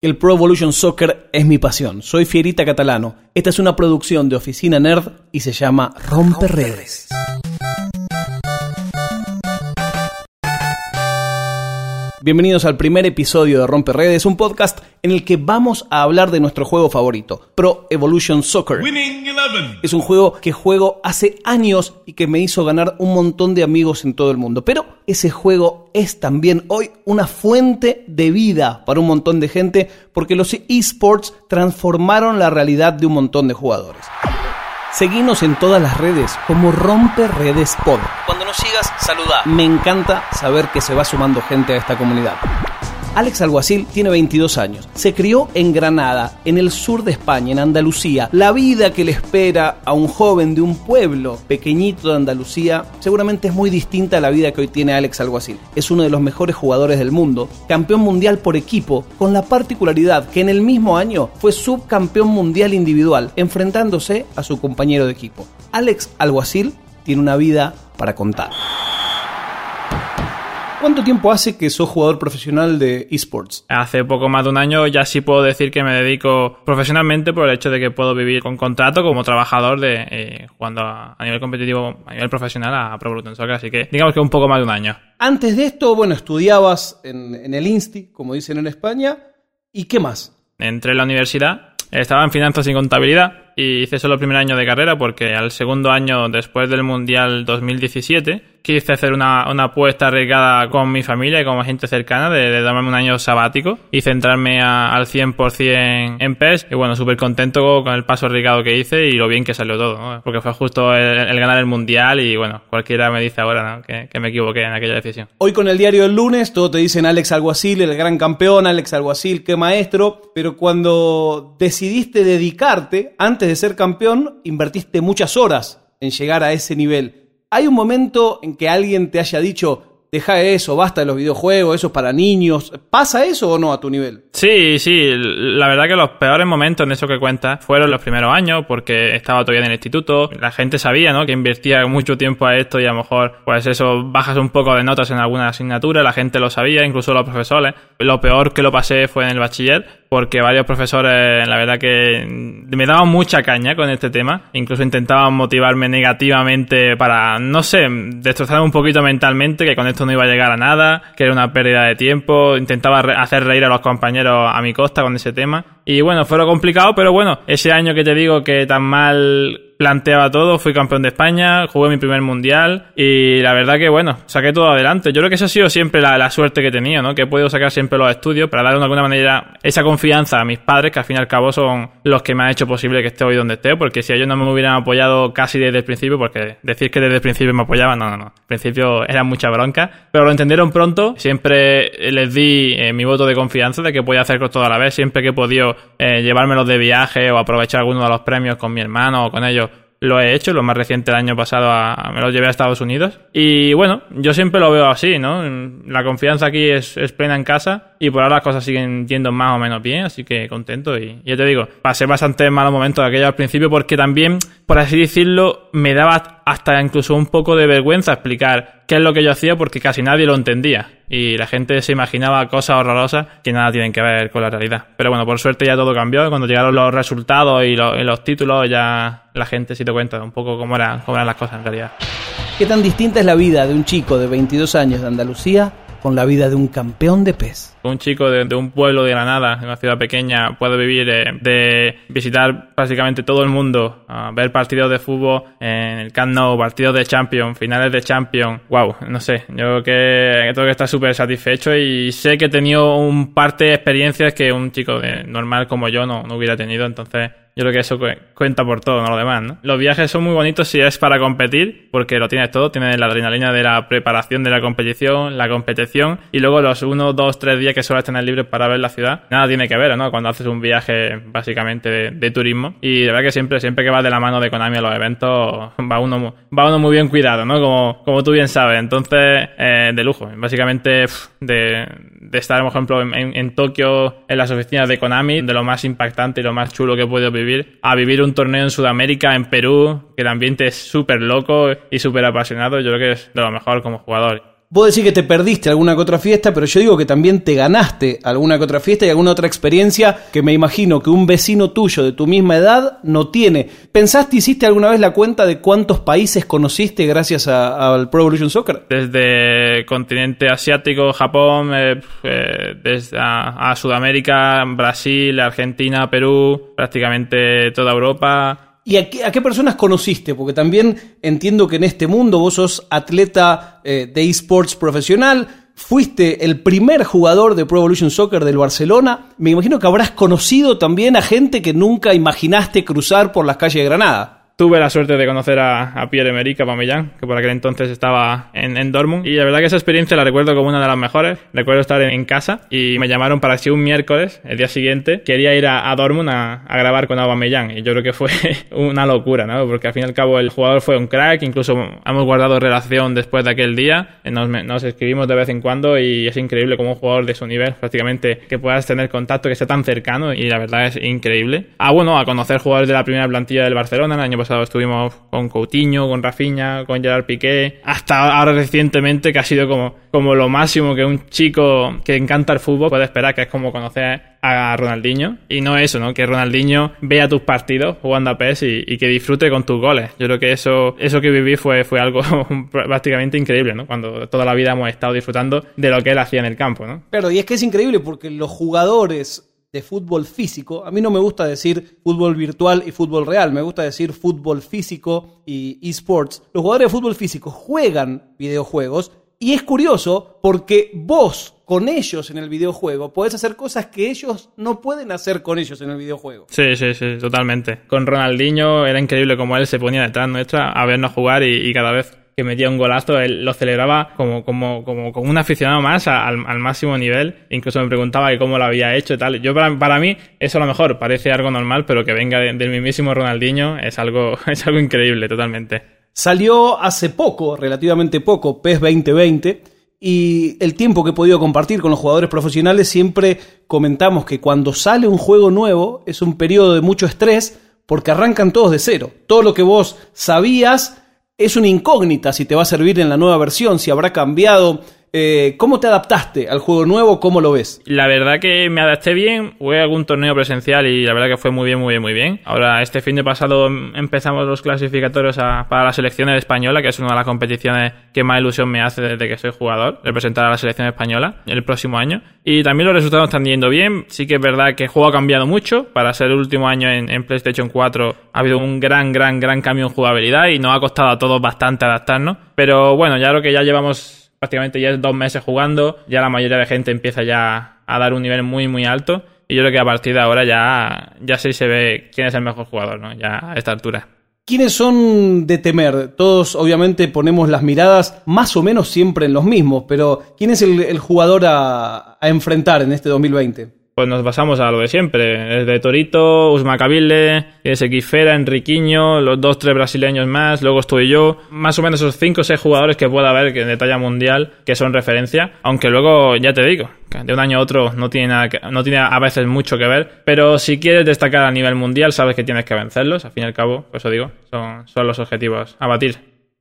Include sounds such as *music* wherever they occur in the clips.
El Pro Evolution Soccer es mi pasión. Soy Fierita Catalano. Esta es una producción de Oficina Nerd y se llama Rompe Bienvenidos al primer episodio de Rompe Redes, un podcast en el que vamos a hablar de nuestro juego favorito, Pro Evolution Soccer. Es un juego que juego hace años y que me hizo ganar un montón de amigos en todo el mundo. Pero ese juego es también hoy una fuente de vida para un montón de gente porque los esports transformaron la realidad de un montón de jugadores. Seguinos en todas las redes como Rompe Redes Pod. Cuando nos sigas, saluda. Me encanta saber que se va sumando gente a esta comunidad. Alex Alguacil tiene 22 años. Se crió en Granada, en el sur de España, en Andalucía. La vida que le espera a un joven de un pueblo pequeñito de Andalucía seguramente es muy distinta a la vida que hoy tiene Alex Alguacil. Es uno de los mejores jugadores del mundo, campeón mundial por equipo, con la particularidad que en el mismo año fue subcampeón mundial individual, enfrentándose a su compañero de equipo. Alex Alguacil tiene una vida para contar. ¿Cuánto tiempo hace que sos jugador profesional de esports? Hace poco más de un año ya sí puedo decir que me dedico profesionalmente por el hecho de que puedo vivir con contrato como trabajador de eh, jugando a, nivel competitivo, a nivel profesional a Pro Evolution Soccer, así que digamos que un poco más de un año. Antes de esto, bueno, estudiabas en, en el INSTI, como dicen en España, ¿y qué más? Entré en la universidad, estaba en finanzas y contabilidad y hice solo el primer año de carrera porque al segundo año después del Mundial 2017 quise hacer una, una apuesta arriesgada con mi familia y con gente cercana de, de darme un año sabático y centrarme al 100% en PES y bueno, súper contento con el paso arriesgado que hice y lo bien que salió todo, ¿no? porque fue justo el, ganar el Mundial y bueno, cualquiera me dice ahora ¿no? que, que, me equivoqué en aquella decisión. Hoy con el diario del lunes todo te dicen Alex Alguacil, el gran campeón, Alex Alguacil, qué maestro, pero cuando decidiste dedicarte, antes de ser campeón, invertiste muchas horas en llegar a ese nivel. ¿Hay un momento en que alguien te haya dicho, deja eso, basta de los videojuegos, eso es para niños. ¿Pasa eso o no a tu nivel? Sí, sí, la verdad que los peores momentos en eso que cuentas fueron los primeros años, porque estaba todavía en el instituto, la gente sabía, ¿no? Que invertía mucho tiempo a esto y a lo mejor, pues eso, bajas un poco de notas en alguna asignatura, la gente lo sabía, incluso los profesores. Lo peor que lo pasé fue en el bachiller, porque varios profesores, la verdad que me daban mucha caña con este tema, incluso intentaban motivarme negativamente para, no sé, destrozarme un poquito mentalmente, que con esto no iba a llegar a nada, que era una pérdida de tiempo, intentaba hacer reír a los compañeros a mi costa con ese tema. Y bueno, fue lo complicado, pero bueno, ese año que te digo que tan mal planteaba todo, fui campeón de España, jugué mi primer mundial y la verdad que bueno, saqué todo adelante. Yo creo que esa ha sido siempre la, suerte que he tenido, ¿no? Que he podido sacar siempre los estudios para dar de alguna manera esa confianza a mis padres, que al fin y al cabo son los que me han hecho posible que esté hoy donde esté, porque si ellos no me hubieran apoyado casi desde el principio, porque decir que desde el principio me apoyaban, no, no, no. Al principio era mucha bronca, pero lo entendieron pronto, siempre les di eh, mi voto de confianza de que podía hacer todo a la vez, siempre que he podido eh, llevármelos de viaje o aprovechar alguno de los premios con mi hermano o con ellos lo he hecho, lo más reciente el año pasado me lo llevé a Estados Unidos. Y bueno, yo siempre lo veo así, ¿no? La confianza aquí es, es, plena en casa y por ahora las cosas siguen yendo más o menos bien, así que contento. Y ya te digo, pasé bastante malos momentos de aquello al principio porque también, por así decirlo, me daba hasta incluso un poco de vergüenza explicar qué es lo que yo hacía porque casi nadie lo entendía y la gente se imaginaba cosas horrorosas que nada tienen que ver con la realidad. Pero bueno, por suerte ya todo cambió cuando llegaron los resultados y los, títulos ya la gente sí te cuenta un poco cómo, era, cómo eran las cosas en realidad. ¿Qué tan distinta es la vida de un chico de 22 años de Andalucía con la vida de un campeón de pez. Un chico de, un pueblo de Granada, de una ciudad pequeña, puede vivir eh, de visitar prácticamente todo el mundo, ver partidos de fútbol en el Camp Nou, partidos de Champions, finales de Champions. Wow, no sé, yo que tengo que estar súper satisfecho y sé que he tenido un parte de experiencias que un chico de, normal como yo no, no hubiera tenido, entonces yo creo que eso cuenta por todo, no lo demás, ¿no? Los viajes son muy bonitos si es para competir, porque lo tienes todo, tienes la adrenalina de la preparación de la competición, la competición, y luego los uno, dos, tres días que sueles tener libres para ver la ciudad. Nada tiene que ver, ¿no? Cuando haces un viaje básicamente de, turismo. Y la verdad que siempre, siempre que vas de la mano de Konami a los eventos, va uno, va uno muy bien cuidado, ¿no? Como, como tú bien sabes. Entonces, eh, de lujo. Básicamente, de, de estar, por ejemplo, en, en, Tokio, en las oficinas de Konami, de lo más impactante y lo más chulo que he podido vivir, a vivir un torneo en Sudamérica, en Perú, que el ambiente es súper loco y súper apasionado, yo creo que es de lo mejor como jugador. Vos decís que te perdiste alguna que otra fiesta, pero yo digo que también te ganaste alguna que otra fiesta y alguna otra experiencia que me imagino que un vecino tuyo de tu misma edad no tiene. ¿Pensaste, hiciste alguna vez la cuenta de cuántos países conociste gracias al Pro Evolution Soccer? Desde continente asiático, Japón, eh, eh, desde a Sudamérica, Brasil, Argentina, Perú, prácticamente toda Europa ¿Y a qué, personas conociste? Porque también entiendo que en este mundo vos sos atleta eh, de esports profesional, fuiste el primer jugador de Pro Evolution Soccer del Barcelona. Me imagino que habrás conocido también a gente que nunca imaginaste cruzar por las calles de Granada. Tuve la suerte de conocer a, Pierre-Emerick Aubameyang, que por aquel entonces estaba en, en, Dortmund. Y la verdad que esa experiencia la recuerdo como una de las mejores. Recuerdo estar en, casa y me llamaron para que un miércoles, el día siguiente, quería ir a, a Dortmund a, grabar con Aubameyang. Y yo creo que fue *laughs* una locura, ¿no? Porque al fin y al cabo el jugador fue un crack. Incluso hemos guardado relación después de aquel día. Nos, nos escribimos de vez en cuando y es increíble como un jugador de su nivel, prácticamente, que puedas tener contacto, que sea tan cercano. Y la verdad es increíble. Ah, bueno, a conocer jugadores de la primera plantilla del Barcelona el año pasado estuvimos con Coutinho, con Rafinha, con Gerard Piqué, hasta ahora recientemente que ha sido como, como lo máximo que un chico que encanta el fútbol puede esperar, que es como conocer a Ronaldinho. Y no eso, ¿no? Que Ronaldinho vea tus partidos jugando a PES y, que disfrute con tus goles. Yo creo que eso, eso que viví fue, fue algo *laughs* prácticamente increíble, ¿no? Cuando toda la vida hemos estado disfrutando de lo que él hacía en el campo, ¿no? Claro, y es que es increíble porque los jugadores de fútbol físico. A mí no me gusta decir fútbol virtual y fútbol real, me gusta decir fútbol físico y esports. Los jugadores de fútbol físico juegan videojuegos y es curioso porque vos con ellos en el videojuego podés hacer cosas que ellos no pueden hacer con ellos en el videojuego. Sí, sí, sí, totalmente. Con Ronaldinho era increíble como él se ponía detrás nuestra a vernos jugar y, y cada vez que metía un golazo, él lo celebraba como, como, como, como un aficionado más al, máximo nivel. Incluso me preguntaba cómo lo había hecho y tal. Yo para, mí, eso a lo mejor parece algo normal, pero que venga del mismísimo Ronaldinho es algo, *laughs* es algo increíble totalmente. Salió hace poco, relativamente poco, PES 2020. Y el tiempo que he podido compartir con los jugadores profesionales siempre comentamos que cuando sale un juego nuevo es un periodo de mucho estrés porque arrancan todos de cero. Todo lo que vos sabías es una incógnita si te va a servir en la nueva versión, si habrá cambiado eh, ¿Cómo te adaptaste al juego nuevo? ¿Cómo lo ves? La verdad que me adapté bien. Jugué algún torneo presencial y la verdad que fue muy bien, muy bien, muy bien. Ahora, este fin de pasado empezamos los clasificatorios para la selección española, que es una de las competiciones que más ilusión me hace desde que soy jugador, representar a la selección española el próximo año. Y también los resultados están yendo bien. Sí que es verdad que el juego ha cambiado mucho. Para ser el último año en, en PlayStation 4 ha habido un gran, gran, gran cambio en jugabilidad y nos ha costado a todos bastante adaptarnos. Pero bueno, ya lo que ya llevamos prácticamente ya es dos meses jugando, ya la mayoría de gente empieza ya a dar un nivel muy, muy alto. Y yo creo que a partir de ahora ya, ya sí se ve quién es el mejor jugador, ¿no? Ya a esta altura. ¿Quiénes son de temer? Todos obviamente ponemos las miradas más o menos siempre en los mismos, pero ¿quién es el, jugador a, a enfrentar en este 2020? Pues nos basamos a lo de siempre. de Torito, Usma Cabile, Ezequifera, Enriquiño, los dos, tres brasileños más, luego estoy yo. Más o menos esos cinco o seis jugadores que pueda haber que de talla mundial que son referencia. Aunque luego, ya te digo, de un año a otro no tiene, nada no tiene a veces mucho que ver. Pero si quieres destacar a nivel mundial, sabes que tienes que vencerlos. Al fin y al cabo, pues eso digo, son, son los objetivos a batir.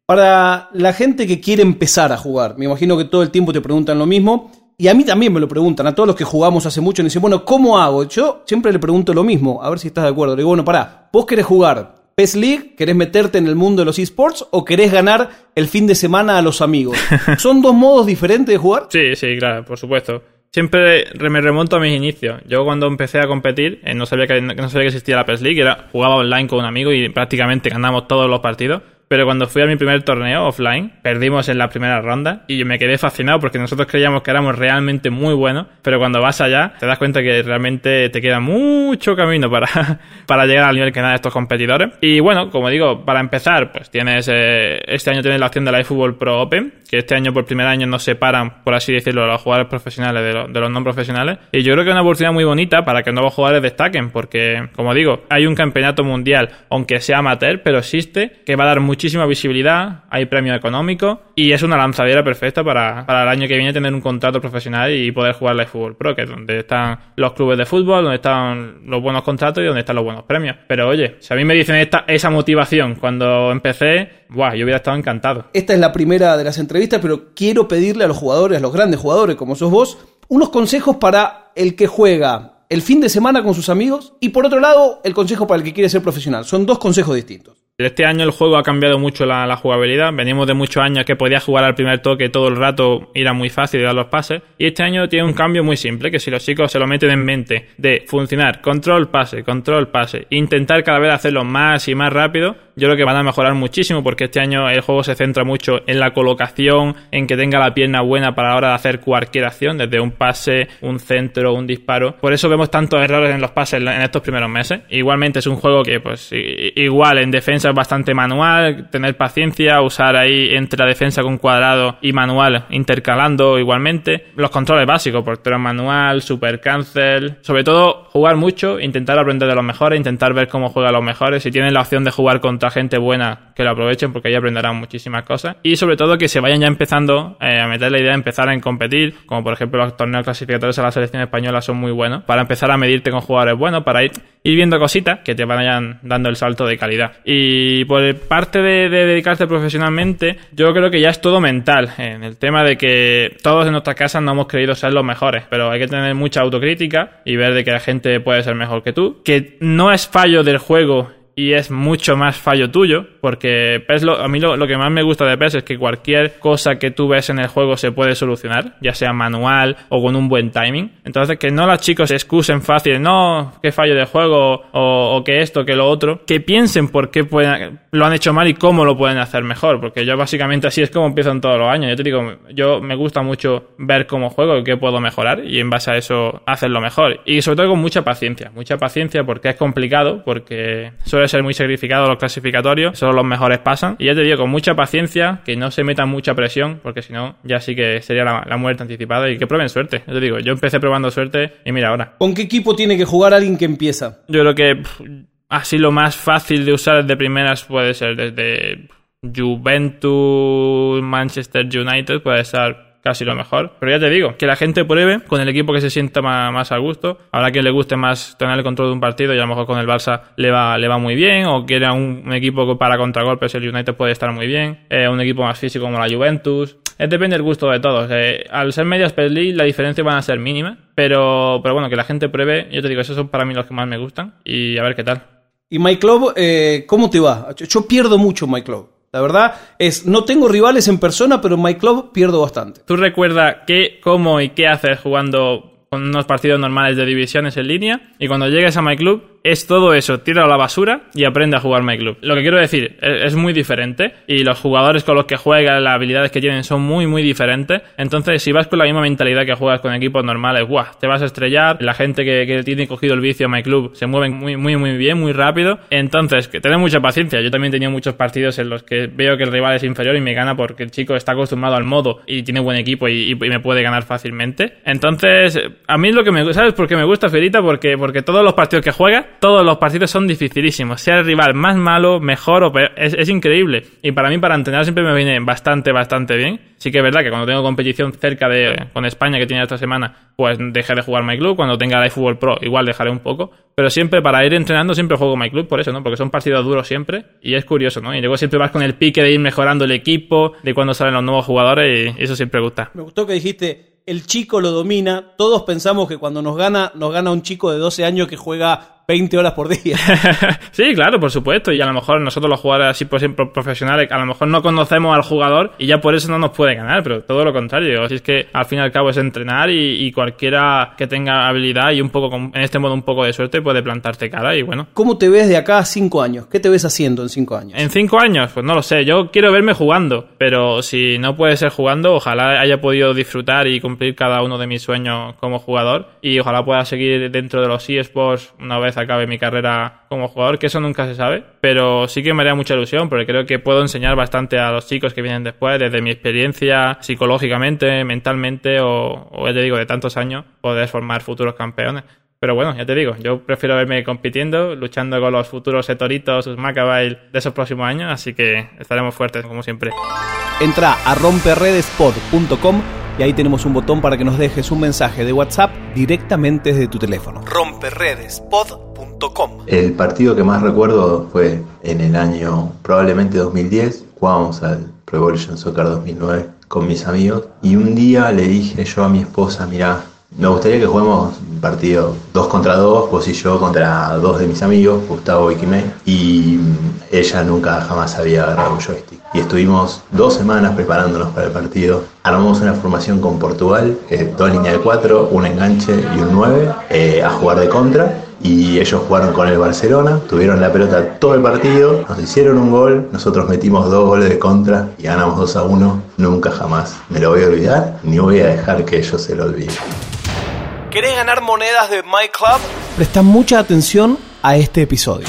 Para la gente que quiere empezar a jugar, me imagino que todo el tiempo te preguntan lo mismo. Y a mí también me lo preguntan, a todos los que jugamos hace mucho, me dicen, bueno, ¿cómo hago? Yo siempre le pregunto lo mismo, a ver si estás de acuerdo. Le digo, bueno, pará, vos querés jugar PES League, querés meterte en el mundo de los esports o querés ganar el fin de semana a los amigos. *laughs* ¿Son dos modos diferentes de jugar? Sí, sí, claro, por supuesto. Siempre me remonto a mis inicios. Yo cuando empecé a competir, eh, no, sabía que, no sabía que existía la PES League, era, jugaba online con un amigo y prácticamente ganamos todos los partidos pero cuando fui a mi primer torneo offline, perdimos en la primera ronda y yo me quedé fascinado porque nosotros creíamos que éramos realmente muy buenos, pero cuando vas allá te das cuenta que realmente te queda mucho camino para, *laughs* para llegar al nivel que de estos competidores. Y bueno, como digo, para empezar, pues tienes, eh, este año tienes la opción de la eFootball Pro Open, que este año por primer año nos separan, por así decirlo, los jugadores profesionales de, de los no profesionales. Y yo creo que es una oportunidad muy bonita para que nuevos jugadores destaquen, porque, como digo, hay un campeonato mundial, aunque sea amateur, pero existe, que va a dar mucho muchísima visibilidad, hay premio económico y es una lanzadera perfecta para, para el año que viene tener un contrato profesional y poder jugar la Fútbol Pro, que es donde están los clubes de fútbol, donde están los buenos contratos y donde están los buenos premios. Pero oye, si a mí me dicen esta, esa motivación cuando empecé, buah, yo hubiera estado encantado. Esta es la primera de las entrevistas, pero quiero pedirle a los jugadores, a los grandes jugadores como sos vos, unos consejos para el que juega el fin de semana con sus amigos y por otro lado el consejo para el que quiere ser profesional. Son dos consejos distintos. Este año el juego ha cambiado mucho la, jugabilidad. Venimos de muchos años que podías jugar al primer toque todo el rato, era muy fácil dar los pases. Y este año tiene un cambio muy simple, que si los chicos se lo meten en mente de funcionar, control, pase, control, pase, intentar cada vez hacerlo más y más rápido, yo creo que van a mejorar muchísimo porque este año el juego se centra mucho en la colocación, en que tenga la pierna buena para la hora de hacer cualquier acción, desde un pase, un centro, un disparo. Por eso vemos tantos errores en los pases en estos primeros meses. Igualmente es un juego que, pues, igual en defensa bastante manual, tener paciencia, usar ahí entre la defensa con cuadrado y manual intercalando igualmente. Los controles básicos, portero manual, super cancel. Sobre todo, jugar mucho, intentar aprender de los mejores, intentar ver cómo juegan los mejores. Si tienen la opción de jugar contra gente buena, que lo aprovechen porque ahí aprenderán muchísimas cosas. Y sobre todo que se vayan ya empezando eh, a meter la idea de empezar a competir, como por ejemplo los torneos clasificatorios a la selección española son muy buenos, para empezar a medirte con jugadores buenos, para ir, viendo cositas que te vayan dando el salto de calidad. Y por parte de, dedicarte profesionalmente, yo creo que ya es todo mental. En el tema de que todos en nuestras casas no hemos creído ser los mejores, pero hay que tener mucha autocrítica y ver de que la gente puede ser mejor que tú. Que no es fallo del juego y es mucho más fallo tuyo, porque PES lo, a mí lo, que más me gusta de PES es que cualquier cosa que tú ves en el juego se puede solucionar, ya sea manual o con un buen timing. Entonces, que no los chicos se excusen fácil, no, qué fallo de juego o, o que esto, que lo otro, que piensen por qué pueden, lo han hecho mal y cómo lo pueden hacer mejor, porque yo básicamente así es como empiezan todos los años. Yo te digo, yo me gusta mucho ver cómo juego y qué puedo mejorar y en base a eso hacerlo mejor. Y sobre todo con mucha paciencia, mucha paciencia porque es complicado, porque suele ser muy sacrificado los clasificatorios, solo los mejores pasan. Y ya te digo, con mucha paciencia, que no se metan mucha presión, porque si no, ya sí que sería la, muerte anticipada y que prueben suerte. Yo te digo, yo empecé probando suerte y mira ahora. ¿Con qué equipo tiene que jugar alguien que empieza? Yo creo que así lo más fácil de usar desde primeras puede ser desde Juventus, Manchester United, puede ser casi lo mejor. Pero ya te digo, que la gente pruebe con el equipo que se sienta más, a gusto. Habrá quien le guste más tener el control de un partido y a lo mejor con el Barça le va, le va muy bien. O quiera un, equipo para contragolpes, el United puede estar muy bien. Eh, un equipo más físico como la Juventus. Es depende del gusto de todos. Eh, al ser medias league, la diferencia van a ser mínima. Pero, pero bueno, que la gente pruebe. Yo te digo, esos son para mí los que más me gustan. Y a ver qué tal. ¿Y My Club, eh, cómo te va? Yo pierdo mucho My Club. La verdad es, no tengo rivales en persona, pero en My Club pierdo bastante. ¿Tú recuerdas qué, cómo y qué haces jugando con unos partidos normales de divisiones en línea? Y cuando llegues a My Club, es todo eso, tira a la basura y aprende a jugar My Club. Lo que quiero decir, es, muy diferente y los jugadores con los que juegan, las habilidades que tienen son muy, muy diferentes. Entonces, si vas con la misma mentalidad que juegas con equipos normales, ¡buah! Te vas a estrellar. La gente que, tiene cogido el vicio a My Club se mueve muy, muy, muy bien, muy rápido. Entonces, que tened mucha paciencia. Yo también tenía muchos partidos en los que veo que el rival es inferior y me gana porque el chico está acostumbrado al modo y tiene buen equipo y, me puede ganar fácilmente. Entonces, a mí lo que me gusta, ¿sabes por qué me gusta Ferita? Porque, porque todos los partidos que juega, todos los partidos son dificilísimos. Sea el rival más malo, mejor o peor, es, increíble. Y para mí, para entrenar, siempre me viene bastante, bastante bien. Sí que es verdad que cuando tengo competición cerca de con España, que tiene esta semana, pues dejé de jugar My Club. Cuando tenga la Fútbol Pro, igual dejaré un poco. Pero siempre, para ir entrenando, siempre juego My Club, por eso, ¿no? Porque son partidos duros siempre. Y es curioso, ¿no? Y luego siempre vas con el pique de ir mejorando el equipo, de cuando salen los nuevos jugadores, y eso siempre gusta. Me gustó que dijiste, el chico lo domina. Todos pensamos que cuando nos gana, nos gana un chico de 12 años que juega 20 horas por día. *laughs* sí, claro, por supuesto. Y a lo mejor nosotros los jugadores así por ejemplo profesionales, a lo mejor no conocemos al jugador y ya por eso no nos puede ganar, pero todo lo contrario. Así es que al fin y al cabo es entrenar y, cualquiera que tenga habilidad y un poco, en este modo un poco de suerte puede plantarte cara y bueno. ¿Cómo te ves de acá a 5 años? ¿Qué te ves haciendo en 5 años? En 5 años, pues no lo sé. Yo quiero verme jugando, pero si no puede ser jugando, ojalá haya podido disfrutar y cumplir cada uno de mis sueños como jugador y ojalá pueda seguir dentro de los eSports una vez acabe mi carrera como jugador, que eso nunca se sabe, pero sí que me haría mucha ilusión porque creo que puedo enseñar bastante a los chicos que vienen después, desde mi experiencia psicológicamente, mentalmente o, ya te digo, de tantos años, poder formar futuros campeones. Pero bueno, ya te digo, yo prefiero verme compitiendo, luchando con los futuros Etoritos, sus Macabail de esos próximos años, así que estaremos fuertes como siempre. Entra a romperredespod.com y ahí tenemos un botón para que nos dejes un mensaje de WhatsApp directamente desde tu teléfono. romperredespod.com El partido que más recuerdo fue en el año probablemente 2010, jugábamos al Pro Evolution Soccer 2009 con mis amigos y un día le dije yo a mi esposa, mira, me gustaría que juguemos un partido dos contra dos, vos y yo contra dos de mis amigos, Gustavo y Quimé, y ella nunca jamás había agarrado un joystick. Y estuvimos dos semanas preparándonos para el partido. Armamos una formación con Portugal, eh, dos líneas de cuatro, un enganche y un nueve, eh, a jugar de contra. Y ellos jugaron con el Barcelona, tuvieron la pelota todo el partido, nos hicieron un gol, nosotros metimos dos goles de contra y ganamos 2 a 1. Nunca jamás me lo voy a olvidar, ni voy a dejar que ellos se lo olviden. ¿Querés ganar monedas de My Club? Presta mucha atención a este episodio.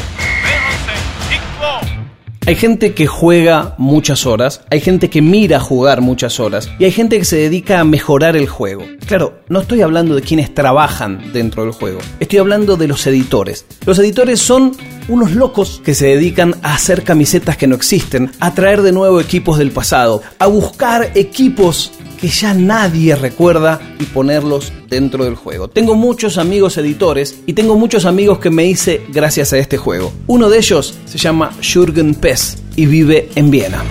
Hay gente que juega muchas horas, hay gente que mira jugar muchas horas y hay gente que se dedica a mejorar el juego. Claro, no estoy hablando de quienes trabajan dentro del juego, estoy hablando de los editores. Los editores son unos locos que se dedican a hacer camisetas que no existen, a traer de nuevo equipos del pasado, a buscar equipos que ya nadie recuerda y ponerlos dentro del juego. Tengo muchos amigos editores y tengo muchos amigos que me hice gracias a este juego. Uno de ellos se llama Jürgen Pess y vive en Viena.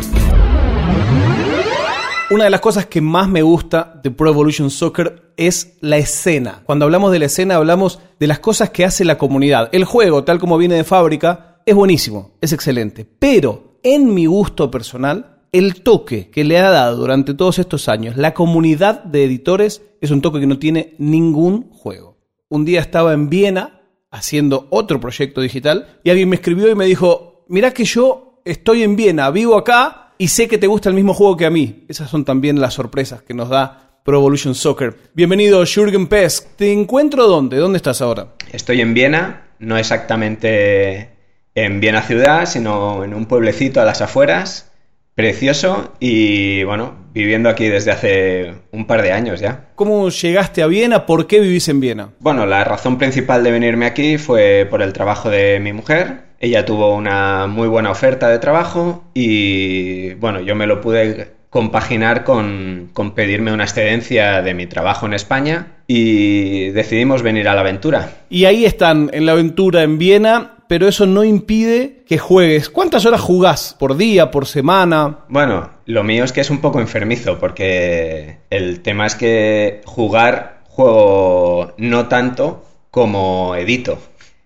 Una de las cosas que más me gusta de Pro Evolution Soccer es la escena. Cuando hablamos de la escena hablamos de las cosas que hace la comunidad. El juego, tal como viene de fábrica, es buenísimo, es excelente. Pero en mi gusto personal, el toque que le ha dado durante todos estos años la comunidad de editores es un toque que no tiene ningún juego. Un día estaba en Viena haciendo otro proyecto digital y alguien me escribió y me dijo, mirá que yo estoy en Viena, vivo acá y sé que te gusta el mismo juego que a mí. Esas son también las sorpresas que nos da Pro Evolution Soccer. Bienvenido Jürgen Pes. ¿Te encuentro dónde? ¿Dónde estás ahora? Estoy en Viena, no exactamente en Viena ciudad, sino en un pueblecito a las afueras precioso y bueno, viviendo aquí desde hace un par de años ya. ¿Cómo llegaste a Viena? ¿Por qué vivís en Viena? Bueno, la razón principal de venirme aquí fue por el trabajo de mi mujer. Ella tuvo una muy buena oferta de trabajo y bueno, yo me lo pude compaginar con, con pedirme una excedencia de mi trabajo en España y decidimos venir a la aventura. Y ahí están, en la aventura en Viena, pero eso no impide que juegues. ¿Cuántas horas jugás por día, por semana? Bueno, lo mío es que es un poco enfermizo porque el tema es que jugar juego no tanto como edito.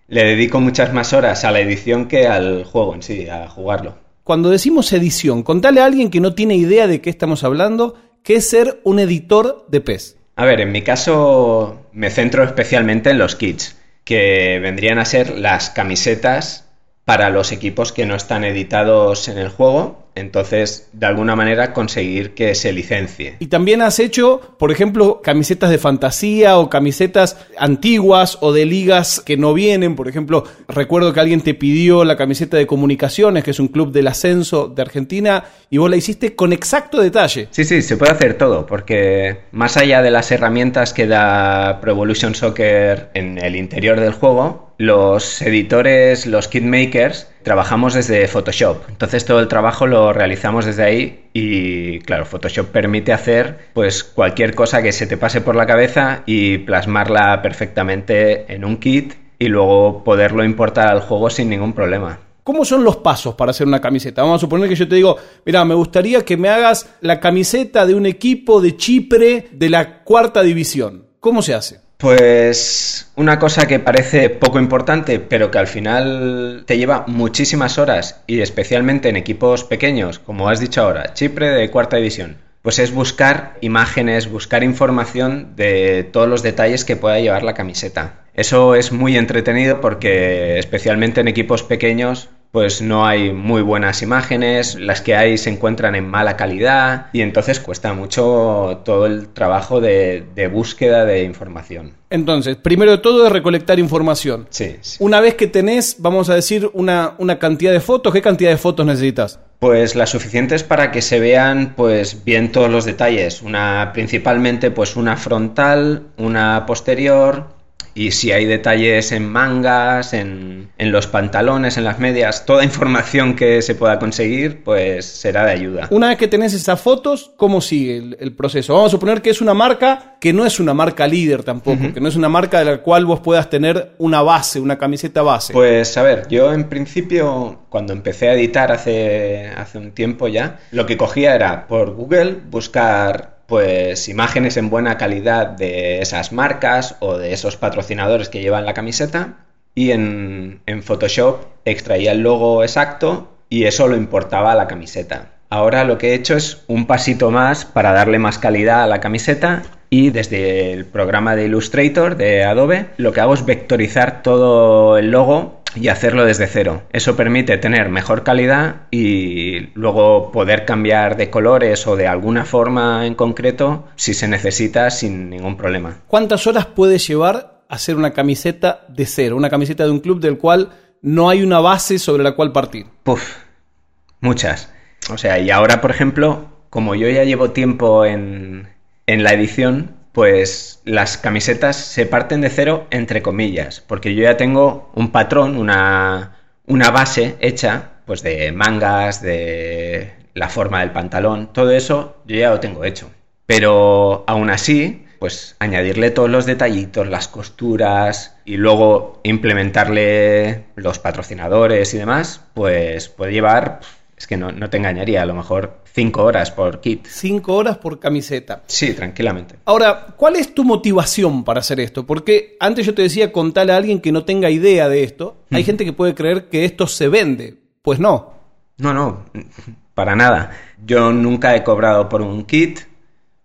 Le dedico muchas más horas a la edición que al juego en sí, a jugarlo. Cuando decimos edición, contale a alguien que no tiene idea de qué estamos hablando, qué es ser un editor de PES. A ver, en mi caso me centro especialmente en los kits que vendrían a ser las camisetas para los equipos que no están editados en el juego entonces de alguna manera conseguir que se licencie. Y también has hecho, por ejemplo, camisetas de fantasía o camisetas antiguas o de ligas que no vienen. Por ejemplo, recuerdo que alguien te pidió la camiseta de Comunicaciones, que es un club del ascenso de Argentina, y vos la hiciste con exacto detalle. Sí, sí, se puede hacer todo, porque más allá de las herramientas que da Pro Evolution Soccer en el interior del juego, los editores, los kitmakers, trabajamos desde Photoshop. Entonces todo el trabajo lo realizamos desde ahí y claro, Photoshop permite hacer pues cualquier cosa que se te pase por la cabeza y plasmarla perfectamente en un kit y luego poderlo importar al juego sin ningún problema. ¿Cómo son los pasos para hacer una camiseta? Vamos a suponer que yo te digo, mira, me gustaría que me hagas la camiseta de un equipo de Chipre de la cuarta división. ¿Cómo se hace? Pues una cosa que parece poco importante, pero que al final te lleva muchísimas horas y especialmente en equipos pequeños, como has dicho ahora, Chipre de cuarta división, pues es buscar imágenes, buscar información de todos los detalles que pueda llevar la camiseta. Eso es muy entretenido porque especialmente en equipos pequeños pues no hay muy buenas imágenes, las que hay se encuentran en mala calidad y entonces cuesta mucho todo el trabajo de, búsqueda de información. Entonces, primero de todo es recolectar información. Sí, Una vez que tenés, vamos a decir, una, una cantidad de fotos, ¿qué cantidad de fotos necesitas? Pues las suficientes para que se vean pues bien todos los detalles. Una principalmente pues una frontal, una posterior, y si hay detalles en mangas, en, en, los pantalones, en las medias, toda información que se pueda conseguir, pues será de ayuda. Una vez que tenés esas fotos, ¿cómo sigue el, proceso? Vamos a suponer que es una marca que no es una marca líder tampoco, que no es una marca de la cual vos puedas tener una base, una camiseta base. Pues a ver, yo en principio, cuando empecé a editar hace, hace un tiempo ya, lo que cogía era por Google buscar pues imágenes en buena calidad de esas marcas o de esos patrocinadores que llevan la camiseta y en, Photoshop extraía el logo exacto y eso lo importaba a la camiseta. Ahora lo que he hecho es un pasito más para darle más calidad a la camiseta y desde el programa de Illustrator de Adobe lo que hago es vectorizar todo el logo y hacerlo desde cero. Eso permite tener mejor calidad y luego poder cambiar de colores o de alguna forma en concreto si se necesita sin ningún problema. ¿Cuántas horas puede llevar hacer una camiseta de cero? Una camiseta de un club del cual no hay una base sobre la cual partir. Puf, muchas. O sea, y ahora, por ejemplo, como yo ya llevo tiempo en, en la edición, pues las camisetas se parten de cero entre comillas, porque yo ya tengo un patrón, una, una base hecha, pues de mangas, de la forma del pantalón, todo eso yo ya lo tengo hecho. Pero aún así, pues añadirle todos los detallitos, las costuras y luego implementarle los patrocinadores y demás, pues puede llevar es que no, te engañaría, a lo mejor cinco horas por kit. Cinco horas por camiseta. Sí, tranquilamente. Ahora, ¿cuál es tu motivación para hacer esto? Porque antes yo te decía, contale a alguien que no tenga idea de esto. Hay gente que puede creer que esto se vende. Pues no. No, no, para nada. Yo nunca he cobrado por un kit.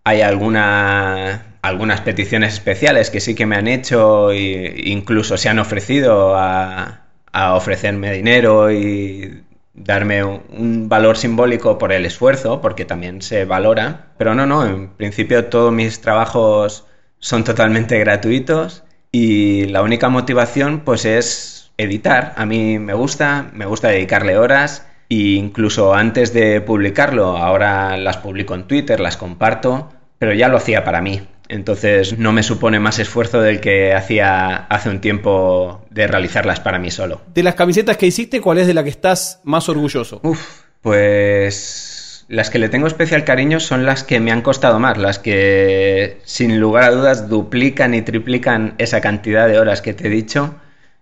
Hay alguna, algunas peticiones especiales que sí que me han hecho e incluso se han ofrecido a, a ofrecerme dinero y darme un, valor simbólico por el esfuerzo, porque también se valora. Pero no, no, en principio todos mis trabajos son totalmente gratuitos y la única motivación pues es editar. A mí me gusta, me gusta dedicarle horas e incluso antes de publicarlo, ahora las publico en Twitter, las comparto, pero ya lo hacía para mí. Entonces no me supone más esfuerzo del que hacía hace un tiempo de realizarlas para mí solo. De las camisetas que hiciste, ¿cuál es de la que estás más orgulloso? Uf, pues las que le tengo especial cariño son las que me han costado más, las que sin lugar a dudas duplican y triplican esa cantidad de horas que te he dicho,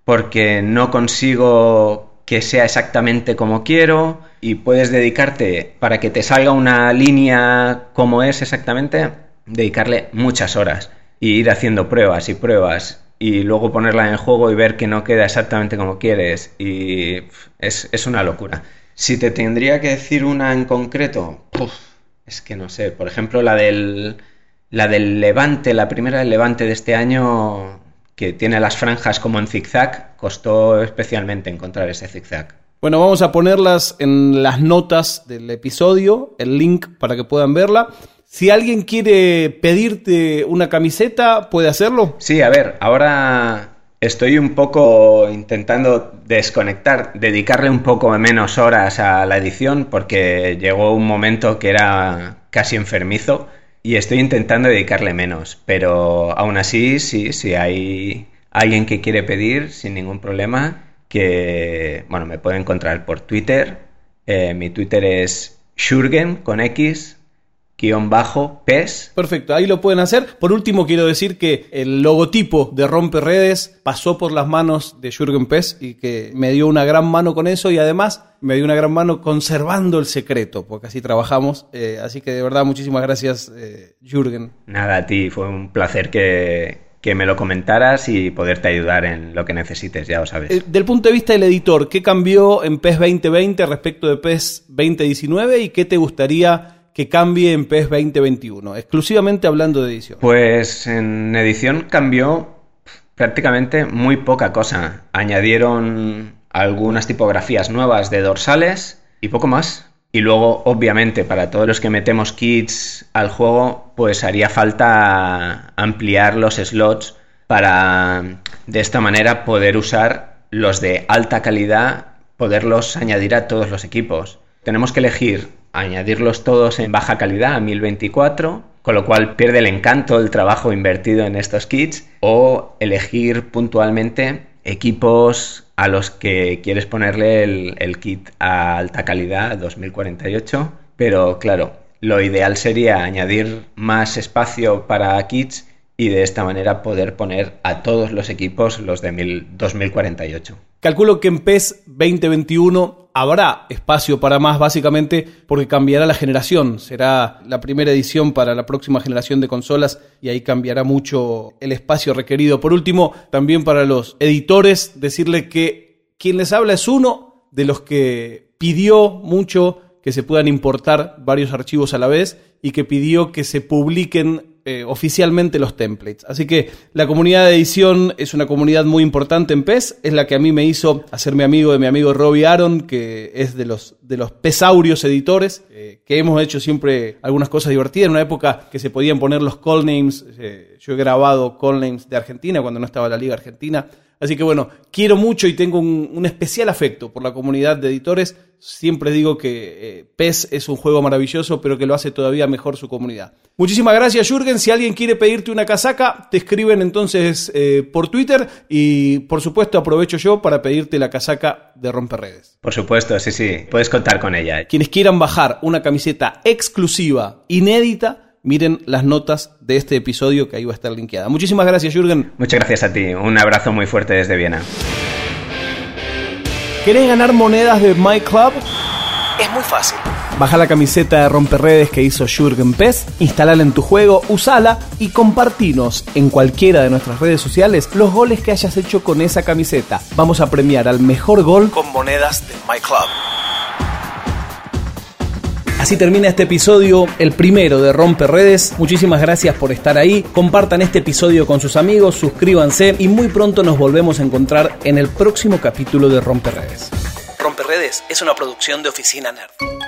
porque no consigo que sea exactamente como quiero y puedes dedicarte para que te salga una línea como es exactamente dedicarle muchas horas y ir haciendo pruebas y pruebas y luego ponerla en juego y ver que no queda exactamente como quieres y es, una locura. Si te tendría que decir una en concreto, es que no sé, por ejemplo la del, la del Levante, la primera del Levante de este año que tiene las franjas como en zigzag, costó especialmente encontrar ese zigzag. Bueno, vamos a ponerlas en las notas del episodio, el link para que puedan verla. Si alguien quiere pedirte una camiseta, ¿puede hacerlo? Sí, a ver, ahora estoy un poco intentando desconectar, dedicarle un poco menos horas a la edición porque llegó un momento que era casi enfermizo y estoy intentando dedicarle menos, pero aún así, sí, si hay alguien que quiere pedir sin ningún problema, que, bueno, me puede encontrar por Twitter. Eh, mi Twitter es Shurgen con X guion bajo PES. Perfecto, ahí lo pueden hacer. Por último, quiero decir que el logotipo de Rompe Redes pasó por las manos de Jürgen PES y que me dio una gran mano con eso y además me dio una gran mano conservando el secreto, porque así trabajamos. Eh, así que de verdad, muchísimas gracias, eh, Jürgen. Nada, a ti, fue un placer que, que me lo comentaras y poderte ayudar en lo que necesites, ya lo sabes. Eh, del punto de vista del editor, ¿qué cambió en PES 2020 respecto de PES 2019 y qué te gustaría que cambie en PES 2021? Exclusivamente hablando de edición. Pues en edición cambió prácticamente muy poca cosa. Añadieron algunas tipografías nuevas de dorsales y poco más. Y luego, obviamente, para todos los que metemos kits al juego, pues haría falta ampliar los slots para de esta manera poder usar los de alta calidad, poderlos añadir a todos los equipos. Tenemos que elegir añadirlos todos en baja calidad a 1024 con lo cual pierde el encanto el trabajo invertido en estos kits, o elegir puntualmente equipos a los que quieres ponerle el, kit a alta calidad 2048, pero claro, lo ideal sería añadir más espacio para kits y de esta manera poder poner a todos los equipos los de 2048. Calculo que en PES 2021 habrá espacio para más, básicamente porque cambiará la generación. Será la primera edición para la próxima generación de consolas y ahí cambiará mucho el espacio requerido. Por último, también para los editores, decirle que quien les habla es uno de los que pidió mucho que se puedan importar varios archivos a la vez y que pidió que se publiquen eh, oficialmente los templates. Así que la comunidad de edición es una comunidad muy importante en PES, es la que a mí me hizo hacerme amigo de mi amigo Robbie Aaron, que es de los, de los pesaurios editores, eh, que hemos hecho siempre algunas cosas divertidas. En una época que se podían poner los call names, eh, yo he grabado call names de Argentina cuando no estaba la Liga Argentina. Así que bueno, quiero mucho y tengo un, especial afecto por la comunidad de editores. Siempre digo que PES es un juego maravilloso, pero que lo hace todavía mejor su comunidad. Muchísimas gracias, Jürgen. Si alguien quiere pedirte una casaca, te escriben entonces eh, por Twitter y por supuesto aprovecho yo para pedirte la casaca de Romperredes. Por supuesto, sí, sí, puedes contar con ella. Quienes quieran bajar una camiseta exclusiva, inédita, miren las notas de este episodio que ahí va a estar linkeada. Muchísimas gracias, Jürgen. Muchas gracias a ti. Un abrazo muy fuerte desde Viena. ¿Querés ganar monedas de My Club? Es muy fácil. Baja la camiseta de romperredes que hizo Jürgen Pez, instalala en tu juego, usala y compartinos en cualquiera de nuestras redes sociales los goles que hayas hecho con esa camiseta. Vamos a premiar al mejor gol con monedas de My Club. Así termina este episodio, el primero de Romper Redes. Muchísimas gracias por estar ahí. Compartan este episodio con sus amigos, suscríbanse y muy pronto nos volvemos a encontrar en el próximo capítulo de Romper Redes. Redes es una producción de Oficina Nerd.